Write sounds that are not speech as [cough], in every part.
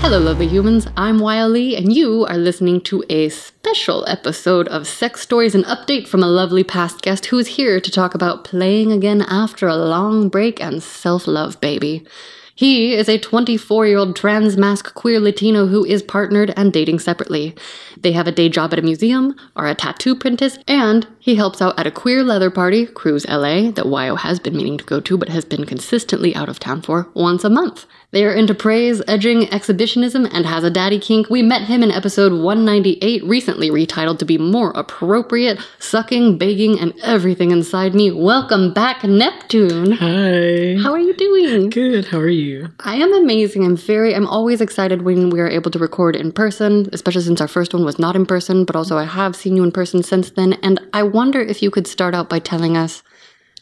Hello, lovely humans. I'm Wiley, and you are listening to a special episode of X Stories and Update from a lovely past guest who is here to talk about playing again after a long break and self love, baby. He is a 24 year old transmasc queer Latino who is partnered and dating separately. They have a day job at a museum, are a tattoo apprentice, and he helps out at a queer leather party, Cruise LA, that Wyoh has been meaning to go to but has been consistently out of town for once a month. They are into praise, edging, exhibitionism, and has a daddy kink. We met him in episode 198, recently retitled to be more appropriate, sucking, begging, and everything inside me. Welcome back, Neptune. Hi. How are you doing? Good. How are you? I am amazing. I'm very, I'm always excited when we are able to record in person, especially since our first one was not in person, but also I have seen you in person since then. And I wonder if you could start out by telling us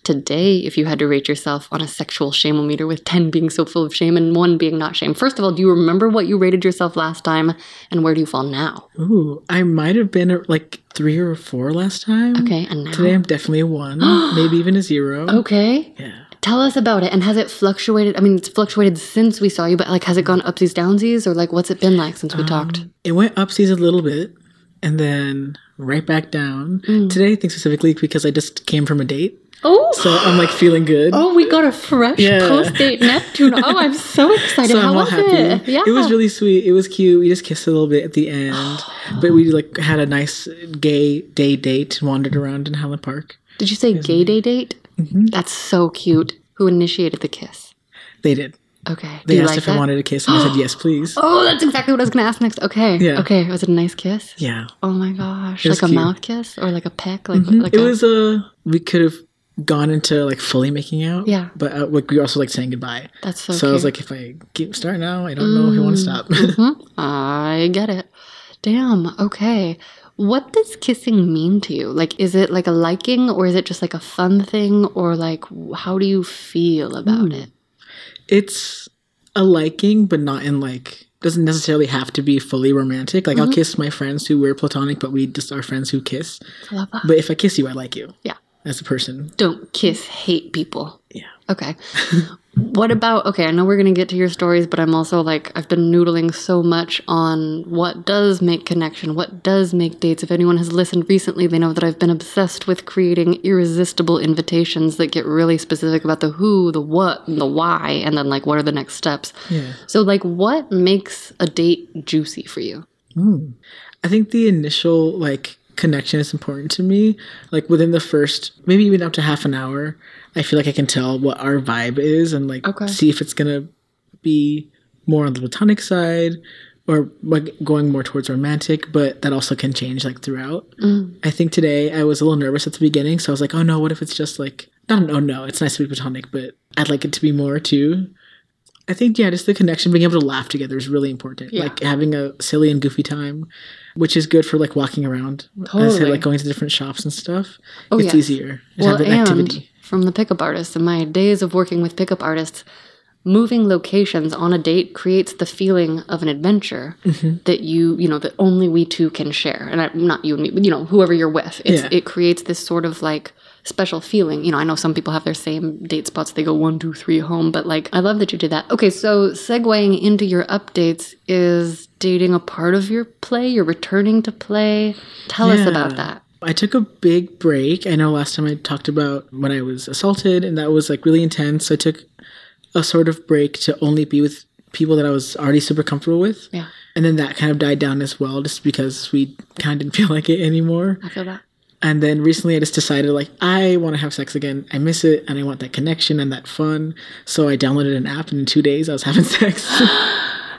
today if you had to rate yourself on a sexual shameometer with 10 being so full of shame and 1 being not shame. First of all, do you remember what you rated yourself last time and where do you fall now? Ooh, I might have been at like three or four last time. Okay, and now? Today I'm definitely a one, [gasps] maybe even a zero. Okay. Yeah. Tell us about it. And has it fluctuated? I mean, it's fluctuated since we saw you, but like, has it gone upsies, downsies, or like, what's it been like since we talked? It went upsies a little bit and then right back down. Mm. Today, I think specifically because I just came from a date. Oh, So I'm like feeling good. oh, we got a fresh Yeah. post date Neptune. Oh, I'm so [laughs] excited. So How was happy. it? Yeah. It was really sweet. It was cute. We just kissed a little bit at the end, [gasps] but we like had a nice gay day date and wandered around in Highland Park. Did you say gay day date? Mm-hmm. That's so cute. Who initiated the kiss? They did. Okay. They asked like if that? I wanted a kiss, and I said [gasps] yes, please. Oh, that's exactly what I was going to ask next. Okay. Yeah. Okay. Was it a nice kiss? Yeah. Oh my gosh. Like a cute. Mm-hmm. mouth kiss or like a peck? Like, like it a, was a. we could have gone into like fully making out. Yeah. But uh, like we also like saying goodbye. That's so, So, I was like, if I keep start now, I don't know if I want to stop. Mhm. I get it. Damn. Okay. What does kissing mean to you? Like, is it like a liking or is it just like a fun thing or like, how do you feel about Hmm. it? it's a liking, but not in like doesn't necessarily have to be fully romantic. Like I'll kiss my friends who we're platonic, but we just are friends who kiss. I love that. But if I kiss you, I like you Yeah. As a person. Don't kiss hate people. Yeah. Okay. [laughs] what about okay, I know we're going to get to your stories, but I'm also like I've been noodling so much on what does make connection, what does make dates. If anyone has listened recently, they know that I've been obsessed with creating irresistible invitations that get really specific about the who, the what, and the why, and then like what are the next steps. Yeah. So like what makes a date juicy for you? Hmm. I think the initial like connection is important to me. Like within the first, maybe even up to half an hour, I feel like I can tell what our vibe is and like Okay. see if it's gonna be more on the platonic side or like going more towards romantic. But that also can change like throughout. Mm. I think today I was a little nervous at the beginning, so I was like, oh no, what if it's just like No, no, oh, no. It's nice to be platonic, but I'd like it to be more too. I think yeah, just the connection, being able to laugh together is really important. Yeah. Like having a silly and goofy time, which is good for like walking around. Totally. like going to different shops and stuff. Oh, it's yes. easier. Just Well, an and activity. from the pickup artist, in my days of working with pickup artists, moving locations on a date creates the feeling of an adventure Mm-hmm. that you, you know, that only we two can share. And I, not you and me, but you know, whoever you're with. It's, Yeah. It creates this sort of like special feeling. You know, I know some people have their same date spots. They go one, two, three home, but like, I love that you did that. Okay, so segueing into your updates is dating a part of your play? You're returning to play. Tell us about that. I took a big break. I know last time I talked about when I was assaulted, and that was like really intense. So I took a sort of break to only be with people that I was already super comfortable with. Yeah, And then that kind of died down as well, just because we kind of didn't [laughs] feel like it anymore. I feel that. And then recently I just decided, like, I want to have sex again. I miss it, and I want that connection and that fun. So I downloaded an app, and in two days I was [laughs] having sex. [gasps]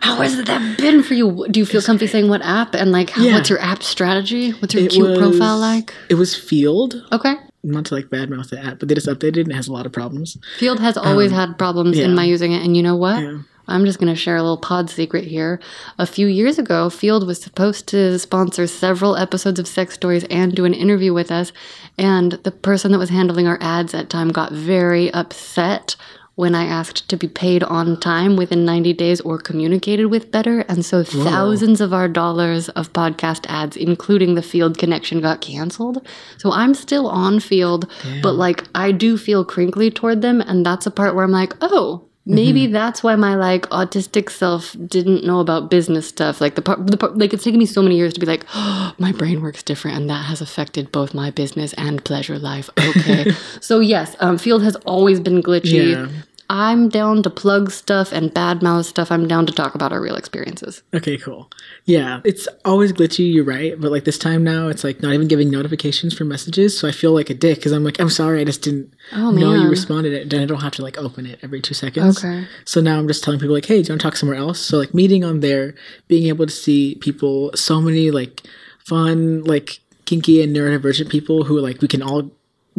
How has that been for you? Do you feel comfy saying what app and like Yeah. what's your app strategy? What's your It cute was- profile like? It was Feeld. Okay. Not to like badmouth the app, but they just updated it and it has a lot of problems. Feeld has always had problems in Um, my using it. And you know what? Yeah. I'm just going to share a little pod secret here. A few years ago, Feeld was supposed to sponsor several episodes of X Stories and do an interview with us. And the person that was handling our ads at time got very upset when I asked to be paid on time within 90 days or communicated with better. And so thousands of our dollars of podcast ads, including the Feeld connection, got canceled. So I'm still on Feeld, but like I do feel crinkly toward them. And that's a part where I'm like, oh, Maybe that's why my like autistic self didn't know about business stuff. Like the part, the part, like it's taken me so many years to be like, oh, [gasps] my brain works different, and that has affected both my business and pleasure life. Okay, [laughs] so yes, um, Feeld has always been glitchy. Yeah. I'm down to plug stuff and badmouth stuff. I'm down to talk about our real experiences. Okay, cool. Yeah, it's always glitchy, you're right. But like this time now, it's like not even giving notifications for messages. So I feel like a dick because I'm like, I'm sorry, I just didn't Oh, know you responded. And then I don't have to like open it every two seconds. Okay. So now I'm just telling people like, hey, do you want to talk somewhere else? So like meeting on there, being able to see people, so many like fun, like kinky and neurodivergent people who like we can all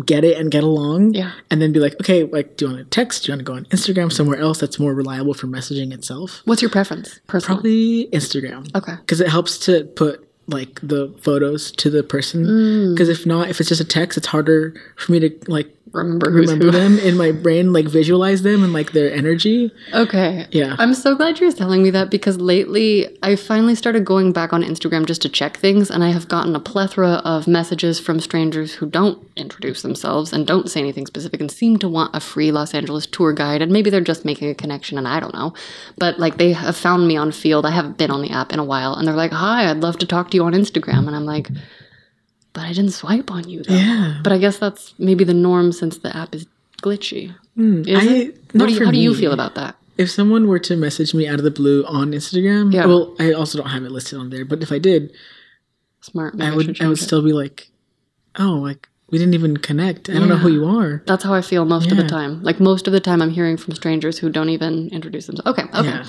get it and get along. Yeah. And then be like, okay, like, do you want to text? Do you want to go on Instagram somewhere else that's more reliable for messaging itself? What's your preference? Personal. Probably Instagram Okay. because it helps to put like the photos to the person. Mm. Because if not, if it's just a text, it's harder for me to like Remember remember them [laughs] in my brain, like visualize them and like their energy. Okay. Yeah. I'm so glad you're telling me that because lately I finally started going back on Instagram just to check things, and I have gotten a plethora of messages from strangers who don't introduce themselves and don't say anything specific and seem to want a free Los Angeles tour guide. And maybe they're just making a connection, and I don't know. But like they have found me on Feeld. I haven't been on the app in a while, and they're like, Hi, I'd love to talk to you on Instagram. And I'm like, But I didn't swipe on you though. Yeah. But I guess that's maybe the norm since the app is glitchy. Hmm, Is I, it? What do you, how do you feel about that? If someone were to message me out of the blue on Instagram, Yeah. well, I also don't have it listed on there, but if I did, Smart. I would I would it. still be like, oh, like we didn't even connect. I don't know who you are. That's how I feel most of the time. Like most of the time, I'm hearing from strangers who don't even introduce themselves. Okay, okay, Yeah.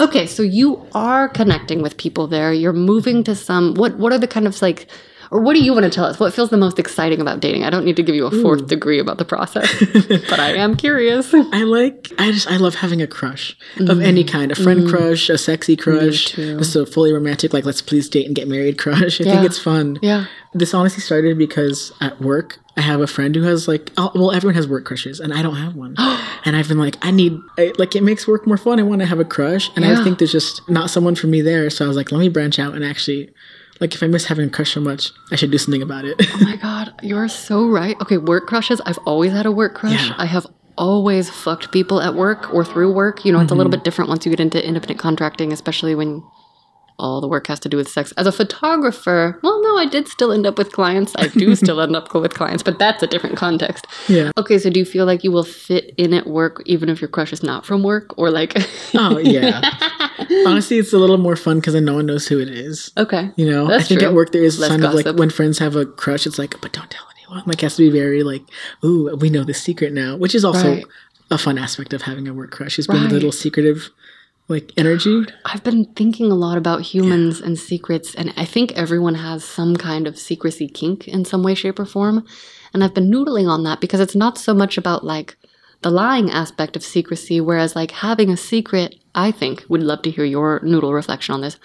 okay. So you are connecting with people there. You're moving to some. What What are the kind of like, or what do you want to tell us? What feels the most exciting about dating? I don't need to give you a fourth degree about the process, [laughs] but I am curious. I like I just I love having a crush of any kind. A friend crush, a sexy crush, Mm. just a fully romantic, like let's please date and get married crush. I Yeah. think it's fun. Yeah. This honestly started because at work I have a friend who has like oh, well everyone has work crushes and I don't have one. [gasps] and I've been like I need I, like it makes work more fun. I want to have a crush and I think there's just not someone for me there. So I was like let me branch out and actually like if I miss having a crush so much, I should do something about it. Oh my god, you're so right. Okay, work crushes. I've always had a work crush. Yeah. I have always fucked people at work or through work. You know, it's a little Mm-hmm. bit different once you get into independent contracting, especially when all the work has to do with sex. As a photographer, well, no, I did still end up with clients. I do still end up with clients, but that's a different context. yeah. Okay, so do you feel like you will fit in at work even if your crush is not from work, or like? Oh yeah. [laughs] Honestly, it's a little more fun because then no one knows who it is. okay, You know, That's I think true. at work there is kind of like when friends have a crush, it's like, but don't tell anyone. Like, it has to be very like, ooh, we know the secret now, which is also Right. a fun aspect of having a work crush is being Right. a little secretive, like energy. I've been thinking a lot about humans and secrets, and I think everyone has some kind of secrecy kink in some way, shape, or form. And I've been noodling on that because it's not so much about like the lying aspect of secrecy, whereas like having a secret, I think, would love to hear your noodle reflection on this,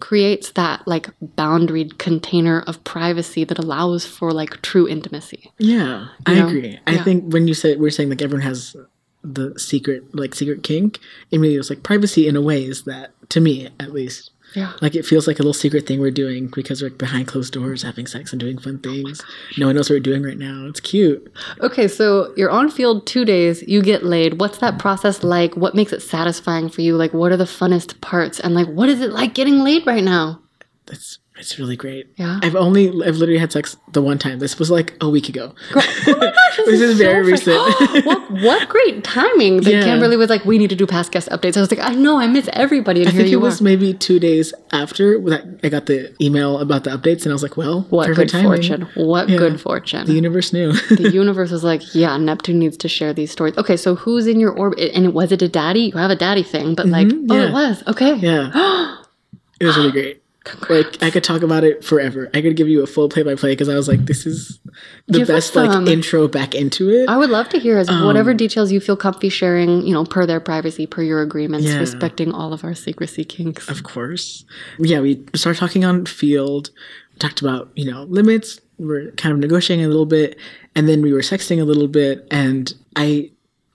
creates that like boundaried container of privacy that allows for like true intimacy. Yeah, I know? agree. I think when you say we're saying like everyone has the secret, like secret kink, it really was like privacy in a way is that to me at least. Yeah. Like it feels like a little secret thing we're doing because we're behind closed doors having sex and doing fun oh things. no one knows what we're doing right now. It's cute. Okay, so you're on Feeld two days, you get laid. What's that process like? What makes it satisfying for you? Like, what are the funnest parts? And like, what is it like getting laid right now? It's it's really great. Yeah. I've only I've literally had sex the one time. This was like a week ago. [laughs] Oh my gosh, This is very so fresh- recent. [gasps] what, what great timing that Yeah. Kimberly was like, we need to do past guest updates. I was like, I know, I miss everybody, and I here think you it was are. maybe two days after that I got the email about the updates, and I was like, "Well, What good timing. fortune. What Yeah. good fortune. The universe knew." the [laughs] universe was like, yeah, Neptune needs to share these stories. Okay, so who's in your orbit? And was it a daddy? You have a daddy thing, but like, Mhm, oh, yeah. it was. Okay. yeah, [gasps] it was really great. Like I could talk about it forever. I could give you a full play by play because I was like, "This is the Give best like intro back into it." I would love to hear as whatever Um, details you feel comfy sharing, you know, per their privacy, per your agreements, Yeah. respecting all of our secrecy kinks. Of course. Yeah, we started talking on Feeld, talked about, you know, limits. We're kind of negotiating a little bit, and then we were sexting a little bit, and I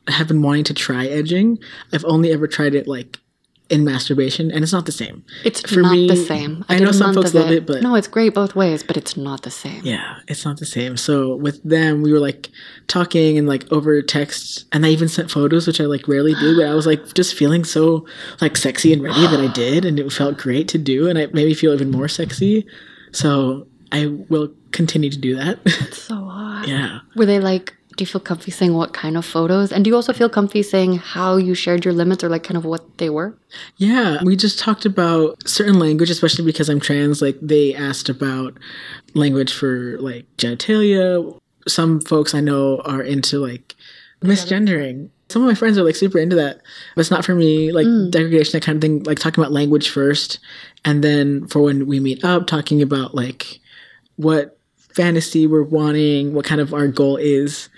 have been wanting to try edging. I've only ever tried it like in masturbation, and it's not the same. It's For not me, the same. I did know some folks love it, but- no, it's great both ways, but it's not the same. Yeah, it's not the same. So with them, we were like talking and like over text, and I even sent photos, which I like rarely do. But I was like just feeling so like sexy and ready that I [gasps] did, and it felt great to do, and it made me feel even more sexy. So I will continue to do that. So [laughs] hot. yeah, Were they like? Do you feel comfy saying what kind of photos? And do you also feel comfy saying how you shared your limits or like kind of what they were? yeah. We just talked about certain language, especially because I'm trans. Like they asked about language for like genitalia. Some folks I know are into like misgendering. Some of my friends are like super into that, but it's not for me. Like hmm. degradation, that kind of thing. Like talking about language first, and then for when we meet up, talking about like what fantasy we're wanting, what kind of our goal is,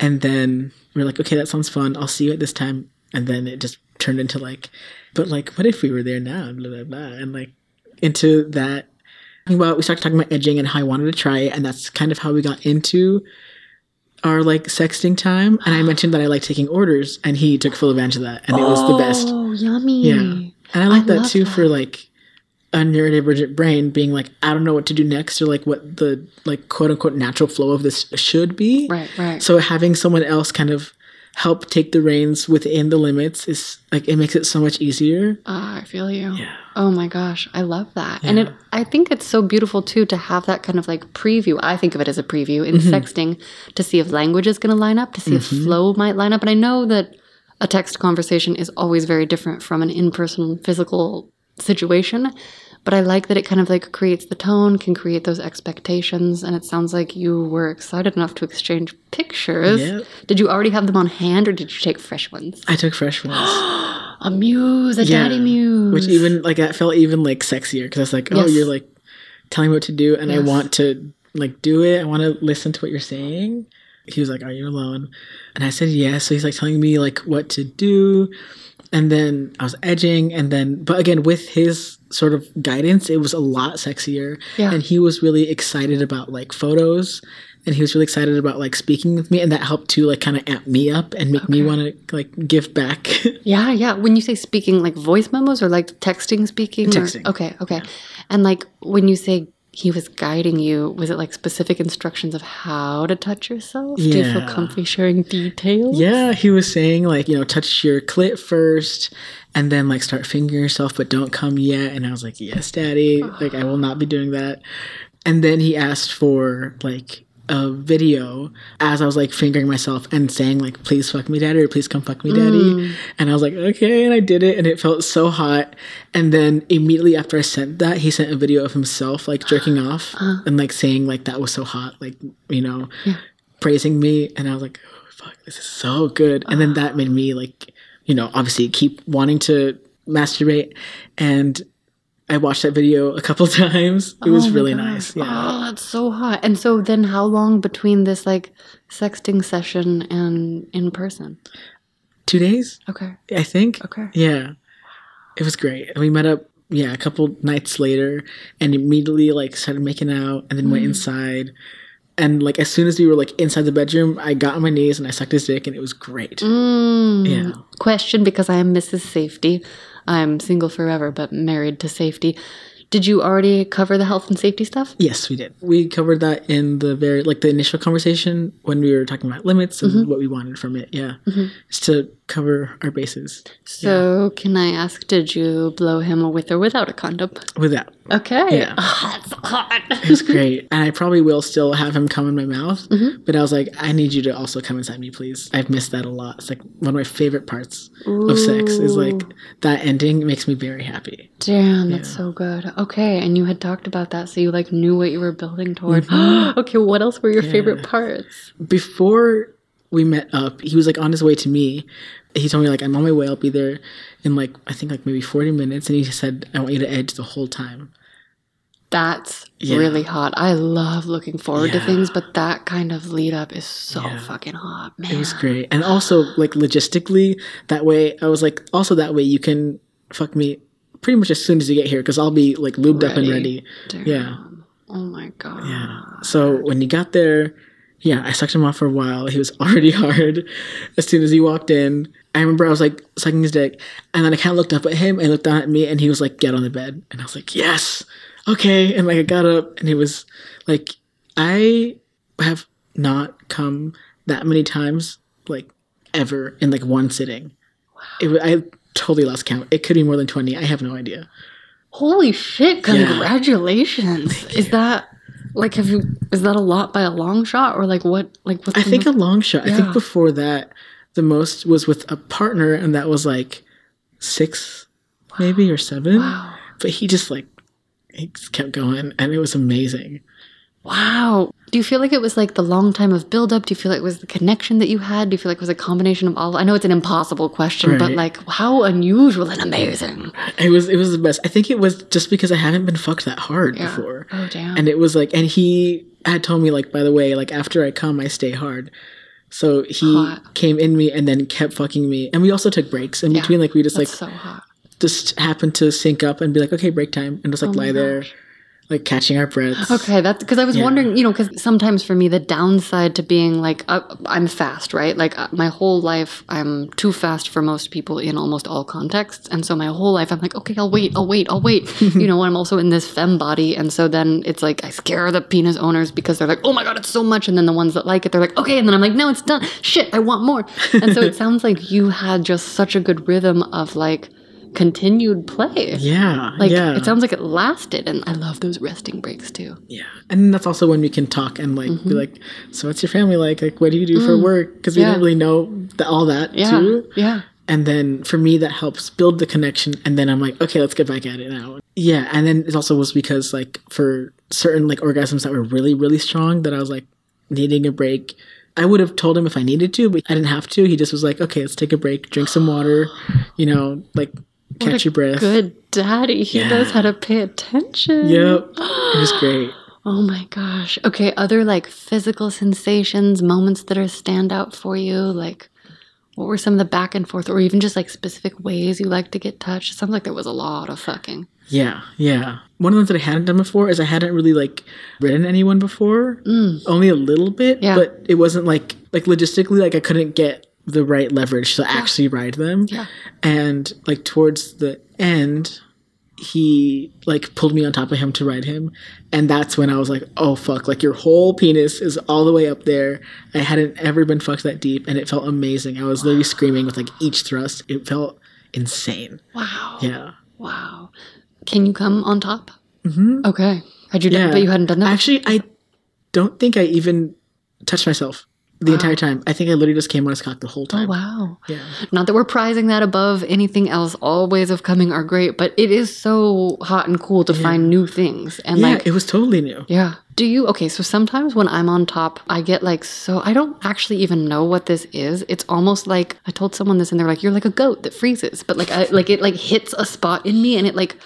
and then we're like, okay, that sounds fun. I'll see you at this time, and then it just turned into like, but like, what if we were there now? Blah blah blah, and like into that. Well, we started talking about edging and how I wanted to try it, and that's kind of how we got into our like sexting time. And I mentioned that I like taking orders, and he took full advantage of that, and it was the best. Oh, yummy. Yeah. And I like that too that. for like neurodivergent brain being like, I don't know what to do next or like what the like quote unquote natural flow of this should be. Right, right. So having someone else kind of help take the reins within the limits is like it makes it so much easier. Ah, I feel you. Yeah. Oh my gosh, I love that. And it I think it's so beautiful too to have that kind of like preview. I think of it as a preview in Mm-hmm. sexting to see if language is going to line up, to see if flow might line up. And I know that a text conversation is always very different from an in-person physical situation, but I like that it kind of like creates the tone, can create those expectations, and it sounds like you were excited enough to exchange pictures. Yep. Did you already have them on hand or did you take fresh ones? I took fresh ones. [gasps] A muse, a daddy muse. Which even like that felt even like sexier because I was like, oh, Yes. you're like telling me what to do, and I want to like do it. I want to listen to what you're saying. He was like, "Are you alone?" And I said yes. So he's like telling me like what to do, and then I was edging, and then but again with his sort of guidance, it was a lot sexier. Yeah. And he was really excited about like photos. And he was really excited about like speaking with me, and that helped to like kind of amp me up and make me want to like give back. [laughs] Yeah, yeah. When you say speaking, like voice memos or like texting speaking? or- Texting. okay, okay. And like when you say he was guiding you, was it like specific instructions of how to touch yourself? Do you feel comfy sharing details? Yeah, he was saying like, you know, touch your clit first and then like start fingering yourself, but don't come yet. And I was like, yes, daddy. Like, I will not be doing that. And then he asked for like a video as I was like fingering myself and saying like, please fuck me, daddy, or please come fuck me, daddy. Mm. And I was like, okay. And I did it and it felt so hot. And then immediately after I sent that, he sent a video of himself like jerking [gasps] off uh-huh. and like saying like that was so hot, like, you know, praising me. And I was like, oh, fuck, this is so good. And then uh-huh. that made me like, you know, obviously keep wanting to masturbate. And I watched that video a couple [laughs] times. It was Oh really gosh. nice. Yeah. Oh, that's so hot. And so then how long between this like sexting session and in person? Two days, Okay. I think. Okay. Yeah. It was great. And we met up, yeah, a couple nights later and immediately like started making out and then went Mm. inside. And like as soon as we were like inside the bedroom, I got on my knees and I sucked his dick and it was great. Mm. Yeah. Question because I am Mrs. Safety. I'm single forever, but married to safety. Did you already cover the health and safety stuff? Yes, we did. We covered that in the very like the initial conversation when we were talking about limits and Mm-hmm. what we wanted from it. Yeah, just to cover our bases So, can I ask, did you blow him with or without a condom? with that. Okay. Yeah. Ah, [laughs] that's hot. It was great, and I probably will still have him come in my mouth. Mm-hmm. But I was like, I need you to also come inside me, please. I've missed that a lot. It's like one of my favorite parts of sex is like that ending makes me very happy. Damn, that's so good. Okay, and you had talked about that, so you like knew what you were building toward. Mm-hmm. [gasps] okay, what else were your favorite parts? Before we met up, he was like on his way to me. He told me like I'm on my way. I'll be there in like I think like maybe 40 minutes, and he said I want you to edge the whole time. That's Yeah. really hot. I love looking forward to things, but that kind of lead up is so Yeah. fucking hot, man. It was great. And also like logistically, that way I was like also that way you can fuck me pretty much as soon as you get here because I'll be like lubed up and Ready. ready. Damn. Yeah. Oh my god. Yeah. So when he got there, yeah, I sucked him off for a while. He was [laughs] already hard. As soon as he walked in, I remember I was like sucking his dick, and then I kind of looked up at him and looked down at me, and he was like, "Get on the bed," and I was like, "Yes, okay." And like I got up, and he was like, I have not come that many times, like ever in like one sitting. It I totally lost count. It could be more than twenty. I have no idea. Holy shit, congratulations. Is that like have you is that a lot by a long shot or like what like what's I think mo- a long shot. I think before that, the most was with a partner, and that was like six, maybe or seven. Wow. But he just like he just kept going, and it was amazing. Wow. Do you feel like it was like the long time of buildup? Do you feel like it was the connection that you had? Do you feel like it was a combination of all? I know it's an impossible question, but like how unusual and amazing. It was it was the best. I think it was just because I haven't been fucked that hard Yeah. before, Oh damn. and it was like, and he had told me like, by the way, like after I come, I stay hard. So he Hot. came in me and then kept fucking me, and we also took breaks in between. Like we just like so hot. just happened to sync up and be like, okay, break time, and just like Oh lie there, gosh. Like catching our breaths. Okay, that's because I was Yeah. wondering, you know, because sometimes for me, the downside to being like, uh, I'm fast, right? Like, uh, my whole life, I'm too fast for most people in almost all contexts. And so my whole life, I'm like, okay, I'll wait, I'll wait, I'll wait. [laughs] you know, I'm also in this femme body. And so then it's like, I scare the penis owners because they're like, oh my God, it's so much. And then the ones that like it, they're like, okay. And then I'm like, no, it's done. Shit, I want more. And so it [laughs] sounds like you had just such a good rhythm of like continued play. Yeah, Like yeah, it sounds like it lasted, and I love those resting breaks too. yeah. And that's also when we can talk and like Mm-hmm. be like, so what's your family like? Like, what do you do for work? Because we Mm. Yeah. didn't really know the, all that Yeah, too. yeah. And then for me, that helps build the connection. And then I'm like, okay, let's get back at it now. Yeah. And then it also was because like for certain like orgasms that were really, really strong, that I was like needing a break. I would have told him if I needed to, but I didn't have to. He just was like, okay, let's take a break, drink some water, you know, like catch your breath. Good daddy. He Yeah. knows how to pay attention. Yep. [gasps] It was great. Oh my gosh. Okay. Other like physical sensations, moments that are stand out for you, like what were some of the back and forth, or even just like specific ways you like to get touched? Sounds like there was a lot of fucking. Yeah, yeah. One of the ones that I hadn't done before is I hadn't really like ridden anyone before. Only a little bit, Mm. Yeah. but it wasn't like like logistically like I couldn't get the right leverage to actually ride them. Yeah. And like towards the end, he like pulled me on top of him to ride him, and that's when I was like, "Oh fuck!" Like your whole penis is all the way up there. I hadn't ever been fucked that deep, and it felt amazing. I was literally screaming with like each thrust. It felt insane. Wow. Yeah. Wow. Can you come on top? Mm-hmm. Okay. Had you done, Yeah. but you hadn't done that? Actually, I don't think I even touched myself the entire time. I think I literally just came on his cock the whole time. Oh, time. wow. Yeah. Not that we're prizing that above anything else. All ways of coming are great, but it is so hot and cool to find new things. And Yeah, like, it was totally new. yeah. Do you, okay, so sometimes when I'm on top, I get like so, I don't actually even know what this is. It's almost like, I told someone this and they're like, you're like a goat that freezes, but like, I, like it like hits a spot in me and it like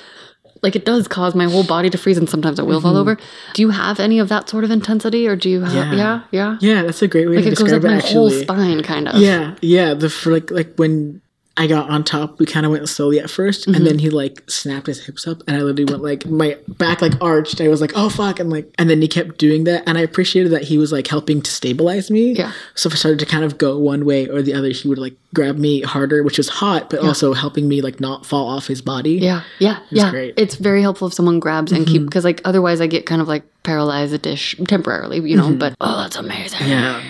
like it does cause my whole body to freeze and sometimes I will fall over. Do you have any of that sort of intensity or do you have Mm-hmm. Yeah. yeah? Yeah. Yeah, that's a great way Like to it goes up describe my it. whole spine kind of. yeah, yeah. The for like like when I got on top, we kind of went slowly at 1st and Mm-hmm. then he like snapped his hips up, and I literally went like my back like arched. I was like, oh fuck, and like, and then he kept doing that, and I appreciated that he was like helping to stabilize me. Yeah. So if I started to kind of go one way or the other, he would like grab me harder, which was hot, but also helping me like not fall off his body. Yeah, yeah, yeah. great. It's very helpful if someone grabs and keep because like otherwise I get kind of like paralyzed a dish temporarily, you know. But oh, that's amazing. Yeah.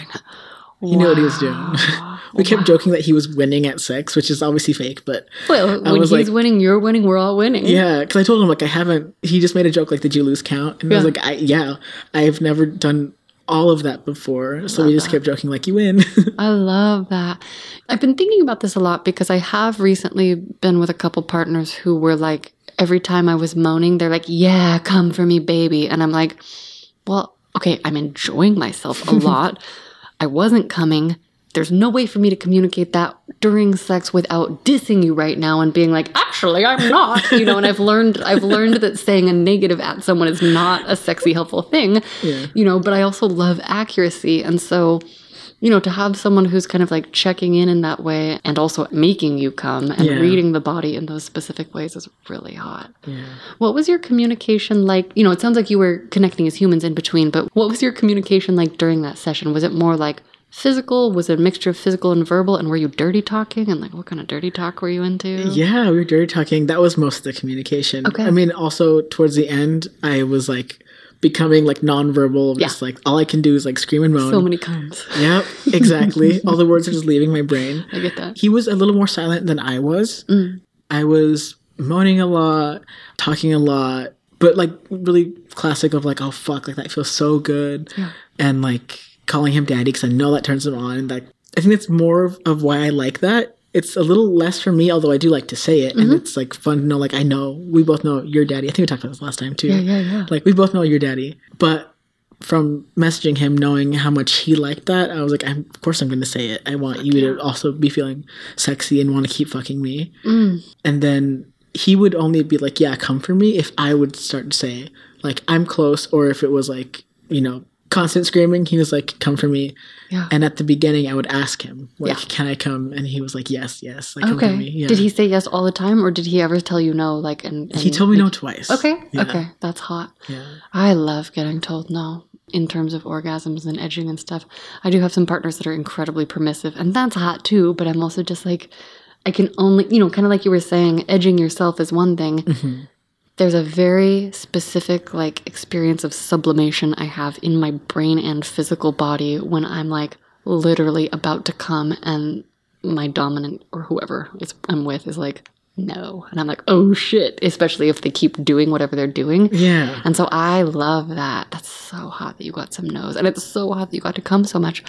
He knew what he was doing. [laughs] we kept joking that he was winning at sex, which is obviously fake, but Well, when he's like- winning, you're winning. We're all winning. Yeah, because I told him like I haven't. He just made a joke like, "Did you lose count?" And I was like, I, "Yeah, I've never done all of that before." So we just kept joking like, "You win." [laughs] I love that. I've been thinking about this a lot because I have recently been with a couple partners who were like, every time I was moaning, they're like, yeah, come for me, baby. And I'm like, well, okay, I'm enjoying myself a [laughs] lot. I wasn't coming. There's no way for me to communicate that during sex without dissing you right now and being like, actually, I'm not. [laughs] You know, and I've learned I've learned that saying a negative at someone is not a sexy, helpful thing. Yeah. You know, but I also love accuracy. And so you know, to have someone who's kind of like checking in in that way and also making you come and Yeah. reading the body in those specific ways is really hot. yeah. What was your communication like? You know, it sounds like you were connecting as humans in between, but what was your communication like during that session? Was it more like physical? Was it a mixture of physical and verbal? And were you dirty talking? And like, what kind of dirty talk were you into? Yeah, we were dirty talking. That was most of the communication. Okay. I mean, also towards the end, I was like becoming like nonverbal. Yeah. Just like all I can do is like scream and moan. So many times. Yeah, exactly. [laughs] all the words are just leaving my brain. I get that. He was a little more silent than I was. Mm. I was moaning a lot, talking a lot, but like really classic of like, oh fuck, like that feels so good, and like calling him daddy because I know that turns him on. And like, I think that's more of, of why I like that. It's a little less for me, although I do like to say it, Mm-hmm. and it's like fun to know. Like I know we both know your daddy. I think we talked about this last time too. Yeah, yeah, yeah. Like we both know your daddy, but from messaging him, knowing how much he liked that, I was like, I'm, of course I'm going to say it. I want you to also be feeling sexy and want to keep fucking me. Mm. And then he would only be like, yeah, come for me if I would start to say, like, I'm close, or if it was like, you know, constant screaming, he was like, come for me. Yeah. And at the beginning, I would ask him, like, Yeah. can I come? And he was like, yes, yes, like, come Okay. for me. Yeah. Did he say yes all the time or did he ever tell you no? Like, and, and He told me no twice. Okay. Yeah. Okay. That's hot. Yeah. I love getting told no in terms of orgasms and edging and stuff. I do have some partners that are incredibly permissive, and that's hot too, but I'm also just like, I can only, you know, kind of like you were saying, edging yourself is one thing. Mm-hmm. There's a very specific, like, experience of sublimation I have in my brain and physical body when I'm like literally about to come and my dominant or whoever I'm with is like, no. And I'm like, oh shit, especially if they keep doing whatever they're doing. Yeah. And so I love that. That's so hot that you got some no's. And it's so hot that you got to come so much.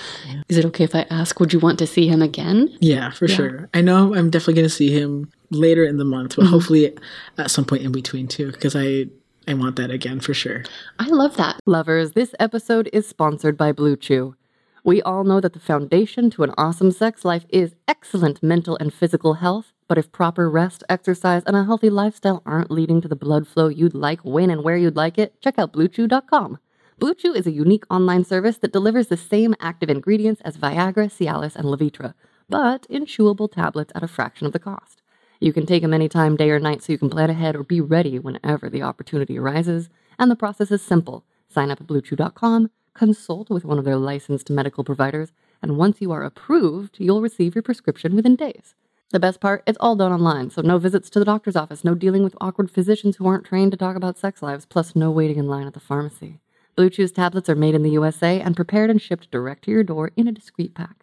Is it okay if I ask, would you want to see him again? Yeah, for sure. I know I'm definitely going to see him later in the month, Mm-hmm. but hopefully at some point in between too, because I I want that again for sure. I love that. Lovers, this episode is sponsored by Blue Chew. We all know that the foundation to an awesome sex life is excellent mental and physical health, but if proper rest, exercise, and a healthy lifestyle aren't leading to the blood flow you'd like when and where you'd like it, check out BlueChew.com. Blue Chew is a unique online service that delivers the same active ingredients as Viagra, Cialis, and Levitra, but in chewable tablets at a fraction of the cost. You can take them anytime, day or night, so you can plan ahead or be ready whenever the opportunity arises. And the process is simple. Sign up at BlueChew.com, consult with one of their licensed medical providers, and once you are approved, you'll receive your prescription within days. The best part, it's all done online, so no visits to the doctor's office, no dealing with awkward physicians who aren't trained to talk about sex lives, plus no waiting in line at the pharmacy. Blue Chew's tablets are made in the USA and prepared and shipped direct to your door in a discreet pack.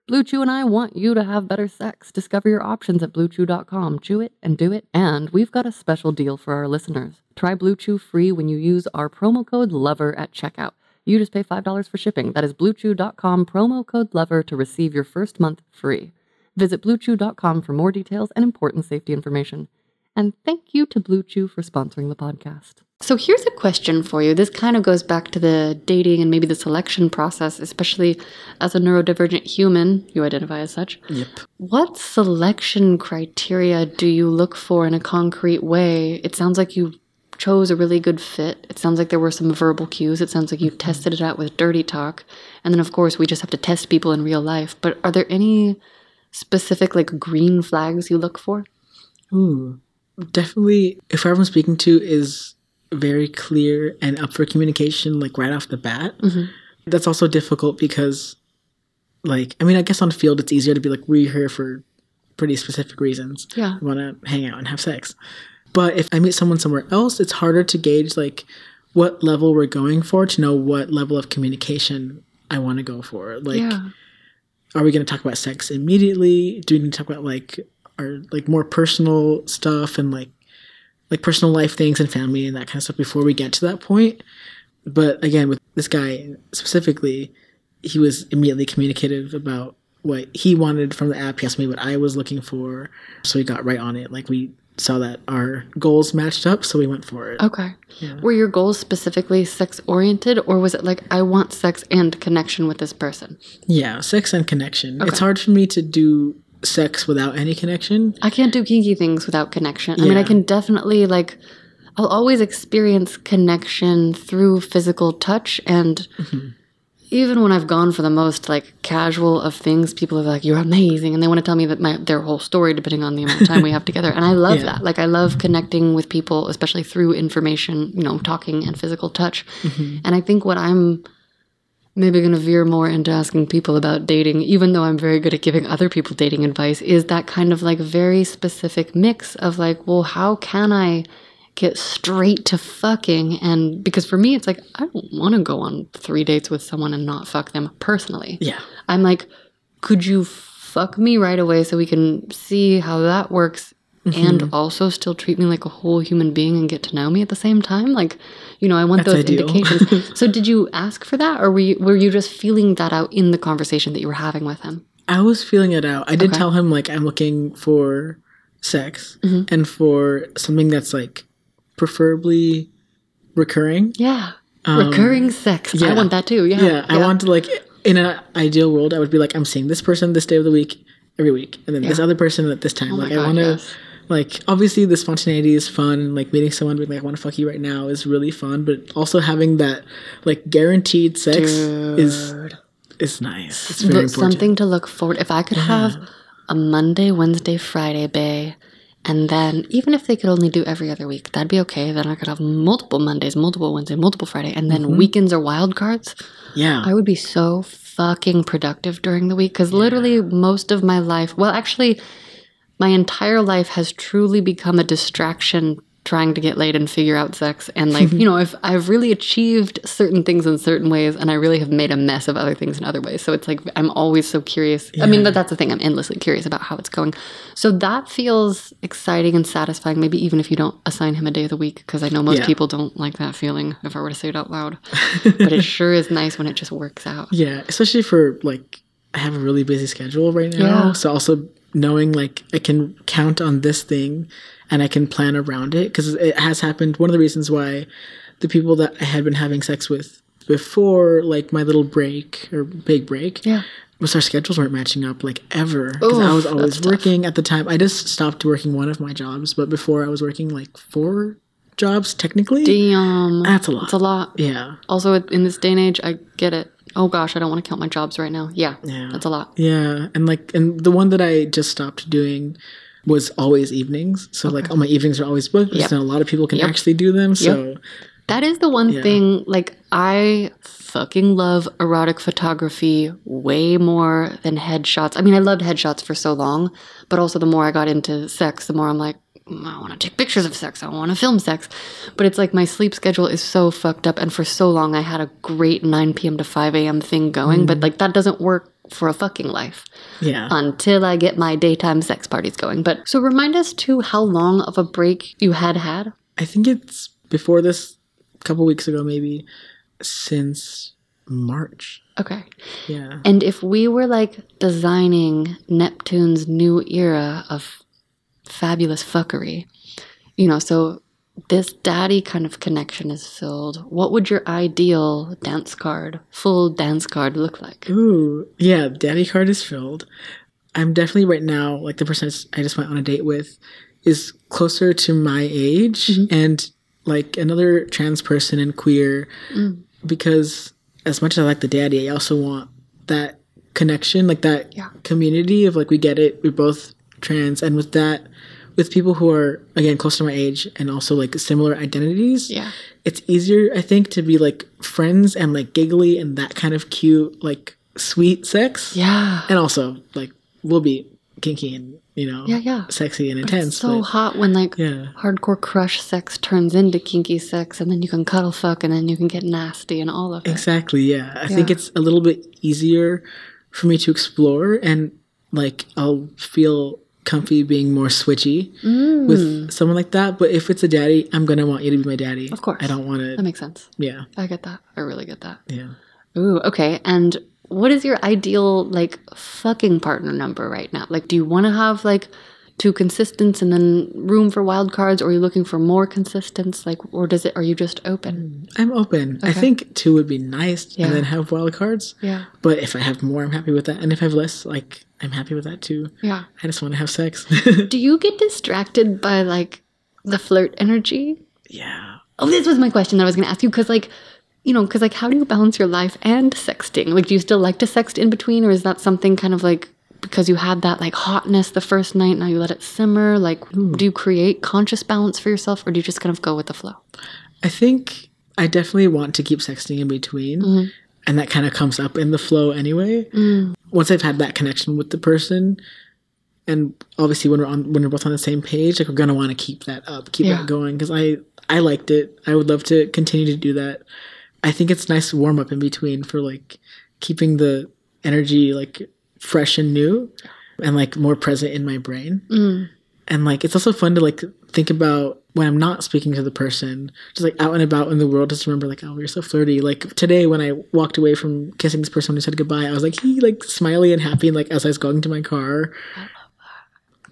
Blue Chew and I want you to have better sex. Discover your options at bluechew.com. Chew it and do it. And we've got a special deal for our listeners. Try Blue Chew free when you use our promo code LOVER at checkout. You just pay $5 for shipping. That is bluechew.com promo code LOVER to receive your first month free. Visit bluechew.com for more details and important safety information. And thank you to Blue Chew for sponsoring the podcast. So here's a question for you. This kind of goes back to the dating and maybe the selection process, especially as a neurodivergent human, you identify as such. Yep. What selection criteria do you look for in a concrete way? It sounds like you chose a really good fit. It sounds like there were some verbal cues. It sounds like you mm-hmm. tested it out with dirty talk. And then, of course, we just have to test people in real life. But are there any specific, like, green flags you look for? Ooh, definitely. If whoever I'm speaking to is very clear and up for communication, like right off the bat, mm-hmm. that's also difficult because, like, I mean, I guess on the Feeld it's easier to be like, we're here for pretty specific reasons. Yeah. We want to hang out and have sex. But if I meet someone somewhere else, it's harder to gauge like what level we're going for to know what level of communication I want to go for. Like, yeah. are we going to talk about sex immediately? Do we need to talk about like our like more personal stuff and like like personal life things and family and that kind of stuff before we get to that point? But again, with this guy specifically, he was immediately communicative about what he wanted from the app. He asked me what I was looking for, so we got right on it. Like we saw that our goals matched up, so we went for it. Okay. Were your goals specifically sex oriented, or was it like, I want sex and connection with this person? Yeah, sex and connection. It's hard for me to do sex without any connection. I can't do kinky things without connection. I mean, I can definitely like I'll always experience connection through physical touch and mm-hmm. even when I've gone for the most like casual of things, people are like, "You're amazing," and they want to tell me that my their whole story, depending on the amount of time we have together. And I love [laughs] Yeah. that. Like, I love connecting with people, especially through information, you know, talking and physical touch. Mm-hmm. And I think what I'm maybe going to veer more into asking people about dating, even though I'm very good at giving other people dating advice, is that kind of like very specific mix of like, well, how can I get straight to fucking? And because for me, it's like, I don't want to go on three dates with someone and not fuck them personally. Yeah. I'm like, could you fuck me right away so we can see how that works Mm-hmm. and also still treat me like a whole human being and get to know me at the same time? Like, you know, I want That's those ideal. indications. [laughs] so did you ask for that or were you, were you just feeling that out in the conversation that you were having with him? I was feeling it out. I did Okay. tell him like I'm looking for sex Mm-hmm. and for something that's like preferably recurring. Yeah. Recurring sex. Yeah. I Um, want that too. Yeah. Yeah, I want to like in an ideal world, I would be like I'm seeing this person this day of the week every week, and then this other person at this time. Oh like I want to. yes. Like obviously the spontaneity is fun, like meeting someone being like I want to fuck you right now is really fun, but also having that like guaranteed sex is is nice. It's very important. something to look forward. If I could have a Monday, Wednesday, Friday bay, and then even if they could only do every other week, that'd be okay. Then I could have multiple Mondays, multiple Wednesday, multiple Friday, and then mm-hmm. weekends are wild cards. Yeah. I would be so fucking productive during the week because literally most of my life, well, actually, my entire life has truly become a distraction trying to get laid and figure out sex. And like, [laughs] you know, if I've really achieved certain things in certain ways and I really have made a mess of other things in other ways. So it's like, I'm always so curious. I mean, that, that's the thing. I'm endlessly curious about how it's going. So that feels exciting and satisfying, maybe even if you don't assign him a day of the week, because I know most Yeah. people don't like that feeling if I were to say it out loud. [laughs] but it sure is nice when it just works out. Yeah, especially for like I have a really busy schedule right now. Yeah. So also knowing like I can count on this thing and I can plan around it because it has happened. One of the reasons why the people that I had been having sex with before like my little break or big break Yeah. was our schedules weren't matching up like ever because I was always that's tough. working at the time. I just stopped working one of my jobs, but before I was working like four jobs technically. Damn. That's a lot. It's a lot. Yeah. Also, in this day and age, I get it. Oh gosh, I don't want to count my jobs right now. Yeah, Yeah. that's a lot. Yeah, and like, and the one that I just stopped doing was always evenings. So like, all my evenings are always booked, Yep. and a lot of people can Yep. actually do them. So That is the one Yeah. thing. Like, I fucking love erotic photography way more than headshots. I mean, I loved headshots for so long, but also the more I got into sex, the more I'm like, "Mm, Mm, I want to take pictures of sex. I want to film sex. But it's like my sleep schedule is so fucked up. And for so long, I had a great 9 p.m. to 5 a.m. thing going, but mm. like that doesn't work for a fucking life. yeah, until I get my daytime sex parties going. But so remind us too how long of a break you had had. I think it's before this, a couple weeks ago maybe. since March. Okay. Yeah. And if we were like designing Neptune's new era of fabulous fuckery, you know, so this daddy kind of connection is filled. What would your ideal dance card, full dance card look like? Ooh, yeah, daddy card is filled. I'm definitely right now, like the person I just went on a date with is closer to my age mm-hmm. and like another trans person and queer mm. because as much as I like the daddy, I also want that connection, like that Yeah. community of like we get it, we're both trans and with that with people who are again close to my age and also like similar identities Yeah. it's easier i think to be like friends and like giggly and that kind of cute like sweet sex Yeah. and also like we'll be kinky and you know Yeah, yeah. sexy and intense It's so but hot when like yeah hardcore crush sex turns into kinky sex and then you can cuddle fuck and then you can get nasty and all of it. exactly yeah i think it's a little bit easier for me to explore and like i'll feel comfy being more switchy Mm. with someone like that but if it's a daddy i'm gonna want you to be my daddy Of course. i don't want to. That makes sense. yeah I get that. I really get that. yeah Ooh, okay. And what is your ideal like fucking partner number right now? Like, do you want to have like two consistents and then room for wild cards, or are you looking for more consistents? Like, or does it? Are you just open? Mm, i'm open i think two would be nice Yeah. and then have wild cards Yeah. But if I have more, I'm happy with that. And if I have less, like I'm happy with that too. Yeah. I just want to have sex. [laughs] Do you get distracted by like the flirt energy? yeah. Oh, this was my question that I was going to ask you because, like, you know, because like, how do you balance your life and sexting? Like, do you still like to sext in between, or is that something kind of like because you had that like hotness the first night, now you let it simmer? Like, do you create conscious balance for yourself, or do you just kind of go with the flow? I think I definitely want to keep sexting in between. Mm-hmm. And that kind of comes up in the flow anyway. Mm. Once I've had that connection with the person, and obviously when we're on when we're both on the same page, like we're gonna want to keep that up, keep Yeah. that going. Because I I liked it. I would love to continue to do that. I think it's nice to warm up in between for like keeping the energy like fresh and new and like more present in my brain. Mm. And like it's also fun to like think about when I'm not speaking to the person, just like out and about in the world, just remember like, oh, we're so flirty. Like today when I walked away from kissing this person who said goodbye, I was like, he like smiley and happy, and like as I was going to my car.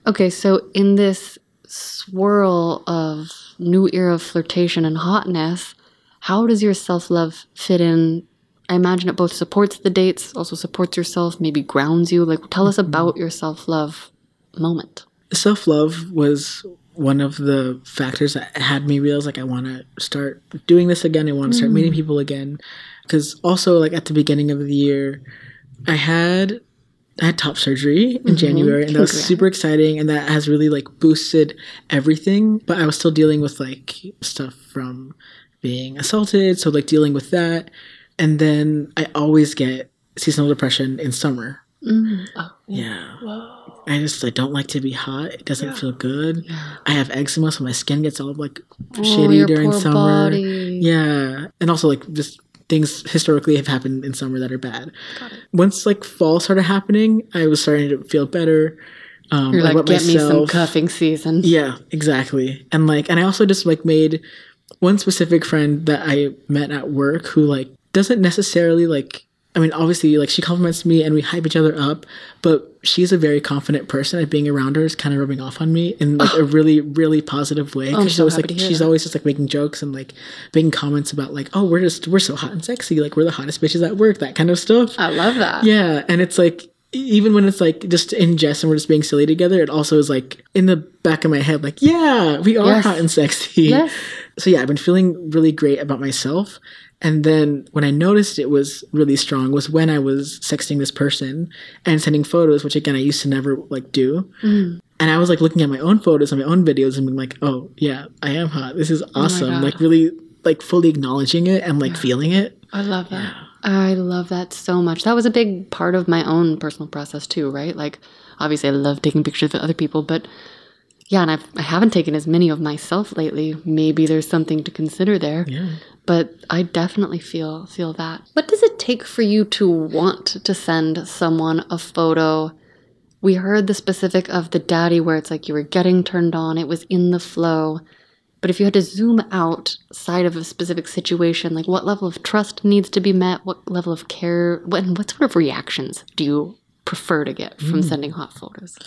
Okay, so in this swirl of new era of flirtation and hotness, how does your self love fit in? I imagine it both supports the dates, also supports yourself, maybe grounds you. Like, tell us mm-hmm. about your self love moment. Self love was one of the factors that had me realize like I want to start doing this again. I want to start meeting mm. people again. Because also like at the beginning of the year, I had I had top surgery in mm-hmm. January, and that was super exciting, and that has really like boosted everything. But I was still dealing with like stuff from being assaulted, so like dealing with that, and then I always get seasonal depression in summer. Oh, Yeah. I just I don't like to be hot. It doesn't feel good. I have eczema, so my skin gets all like Oh, shitty during summer. body. Yeah, and also like just things historically have happened in summer that are bad. Once like fall started happening, I was starting to feel better. Um, You're like, about get me some myself. cuffing season. Yeah, exactly. And like, and I also just like made one specific friend that I met at work who like doesn't necessarily like. I mean, obviously, like she compliments me and we hype each other up, but she's a very confident person. And being around her is kind of rubbing off on me in like a really, really positive way. Oh, because she's so always like, she's that. always just like making jokes and like making comments about like, oh, we're just we're so hot and sexy, like we're the hottest bitches at work, that kind of stuff. I love that. Yeah, and it's like even when it's like just in jest and we're just being silly together, it also is like in the back of my head, like, yeah, we are Yes. hot and sexy. Yes. So yeah, I've been feeling really great about myself. And then when I noticed it was really strong was when I was sexting this person and sending photos, which again I used to never like do. Mm. And I was like looking at my own photos and my own videos and being like, oh yeah, I am hot. This is awesome. Oh like really like fully acknowledging it and like feeling it. I love that. I love that so much. That was a big part of my own personal process too, right? Like, obviously, I love taking pictures of other people, but yeah, and I've, I haven't taken as many of myself lately. Maybe there's something to consider there. Yeah. But I definitely feel feel that. What does it take for you to want to send someone a photo? We heard the specific of the daddy where it's like you were getting turned on, it was in the flow. But if you had to zoom outside of a specific situation, like what level of trust needs to be met, what level of care, what, and what sort of reactions do you prefer to get from mm. sending hot photos?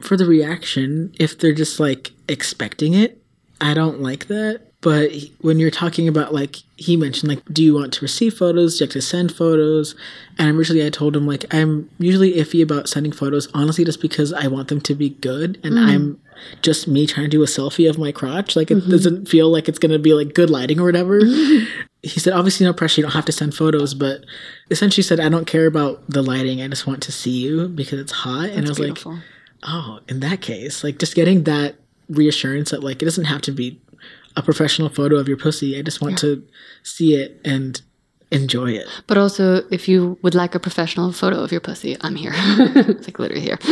For the reaction, if they're just like expecting it, I don't like that. But when you're talking about like he mentioned like, do you want to receive photos? Do you like to send photos? And originally I told him like I'm usually iffy about sending photos, honestly, just because I want them to be good, and mm-hmm. I'm just me trying to do a selfie of my crotch. Like it mm-hmm. doesn't feel like it's gonna be like good lighting or whatever. [laughs] he said, obviously no pressure. You don't have to send photos, but essentially said, I don't care about the lighting. I just want to see you because it's hot. and I was like, Beautiful. Oh, in that case, like just getting that reassurance that like it doesn't have to be a professional photo of your pussy. I just want to see it and enjoy it. But also, if you would like a professional photo of your pussy, I'm here. [laughs] it's like literally here. [laughs]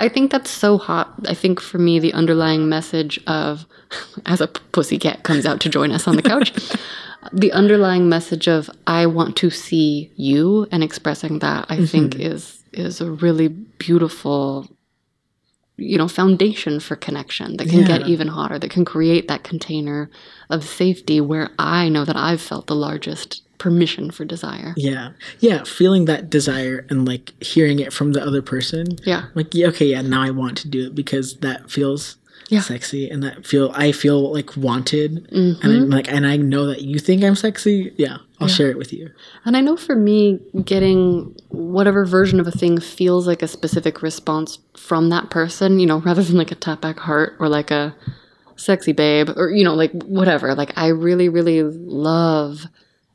I think that's so hot. I think for me, the underlying message of, [laughs] as a pussy cat comes out to join us on the couch, the underlying message of I want to see you and expressing that, I think mm-hmm. is is a really beautiful you know foundation for connection that can get even hotter that can create that container of safety where i know that i've felt the largest permission for desire Yeah. Yeah. Feeling that desire and like hearing it from the other person. yeah Like, yeah, okay, yeah, now I want to do it because that feels Yeah. sexy and that feel I feel like wanted Mm-hmm. and I'm like and I know that you think I'm sexy. Yeah. I'll share it with you. and i know for me getting whatever version of a thing feels like a specific response from that person you know rather [laughs] than like a tap back heart or like a sexy babe or you know like whatever like i really really love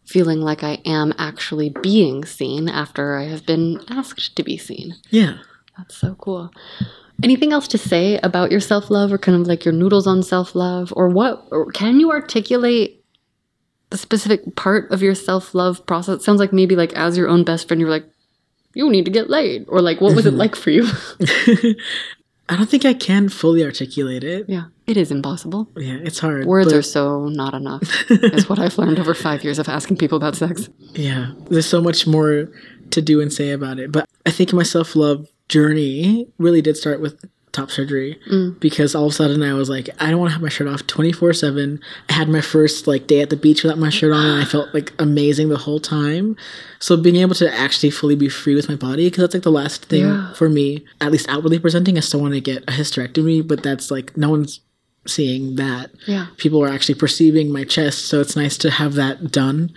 feeling like i am actually being seen after i have been asked to be seen Yeah. That's so cool. Anything else to say about your self love or kind of like your noodles on self love? Or what? Or can you articulate a specific part of your self love process? It sounds like maybe like as your own best friend, you're like, you need to get laid. Or like, what was it [laughs] like for you? [laughs] I don't think I can fully articulate it. yeah, it is impossible. Yeah, it's hard. Words are so not enough, [laughs] is what I've learned over five years of asking people about sex. Yeah, there's so much more to do and say about it. But I think my self love journey really did start with top surgery mm. because all of a sudden I was like, I don't want to have my shirt off 24 7. I had my first like day at the beach without my shirt on and I felt like amazing the whole time. So being able to actually fully be free with my body, because that's like the last thing Yeah. for me, at least outwardly presenting, I still want to get a hysterectomy, but that's like no one's seeing that Yeah. people are actually perceiving my chest so it's nice to have that done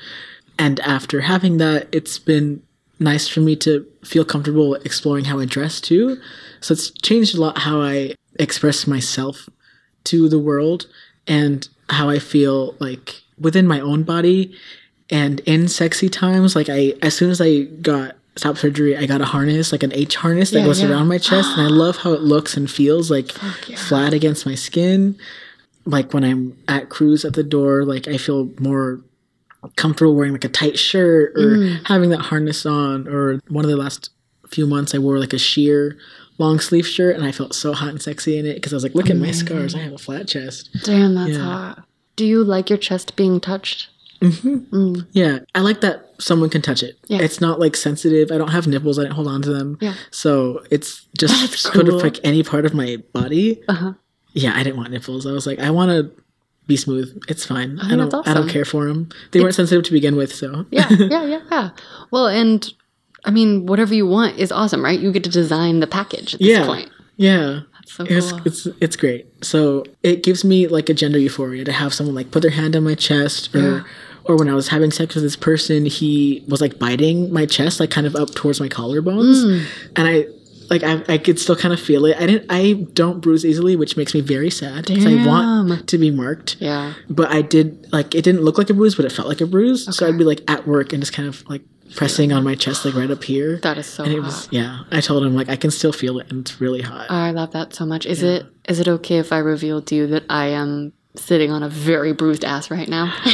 and after having that it's been nice for me to feel comfortable exploring how i dress too. So it's changed a lot how i express myself to the world and how i feel like within my own body. And in sexy times like i as soon as i got top surgery i got a harness like an h harness that Yeah, goes yeah. around my chest. And i [gasps] love how it looks and feels like flat against my skin. Like when I'm at cruise at the door, like I feel more comfortable wearing like a tight shirt or mm. having that harness on. Or one of the last few months, I wore like a sheer long sleeve shirt and I felt so hot and sexy in it because I was like, look at my mm. scars. I have a flat chest. Damn, that's Yeah. hot. Do you like your chest being touched? Mm-hmm. Mm. Yeah, I like that someone can touch it. Yeah. It's not like sensitive. I don't have nipples. I didn't hold on to them. Yeah. So it's just That's sort cool. of like any part of my body. Uh-huh. Yeah, I didn't want nipples. I was like, I want to be smooth. It's fine. I think don't. that's I don't care for them. They weren't sensitive to begin with, so yeah, [laughs] yeah, yeah, yeah. Well, and I mean, whatever you want is awesome, right? You get to design the package at this yeah, point. yeah. That's so It's, cool. it's it's great. So it gives me like a gender euphoria to have someone like put their hand on my chest or Yeah. or when I was having sex with this person, he was like biting my chest, like kind of up towards my collarbones, Mm. and I like I, I could still kind of feel it. I didn't I don't bruise easily, which makes me very sad because I want to be marked. yeah. But I did like it didn't look like a bruise, but it felt like a bruise. So I'd be like at work and just kind of like pressing on my chest, like right up here. That is so and it hot. was yeah. I told him like I can still feel it, and it's really hot. Oh, I love that so much. Is it is it okay if I reveal to you that I am sitting on a very bruised ass right now? [laughs]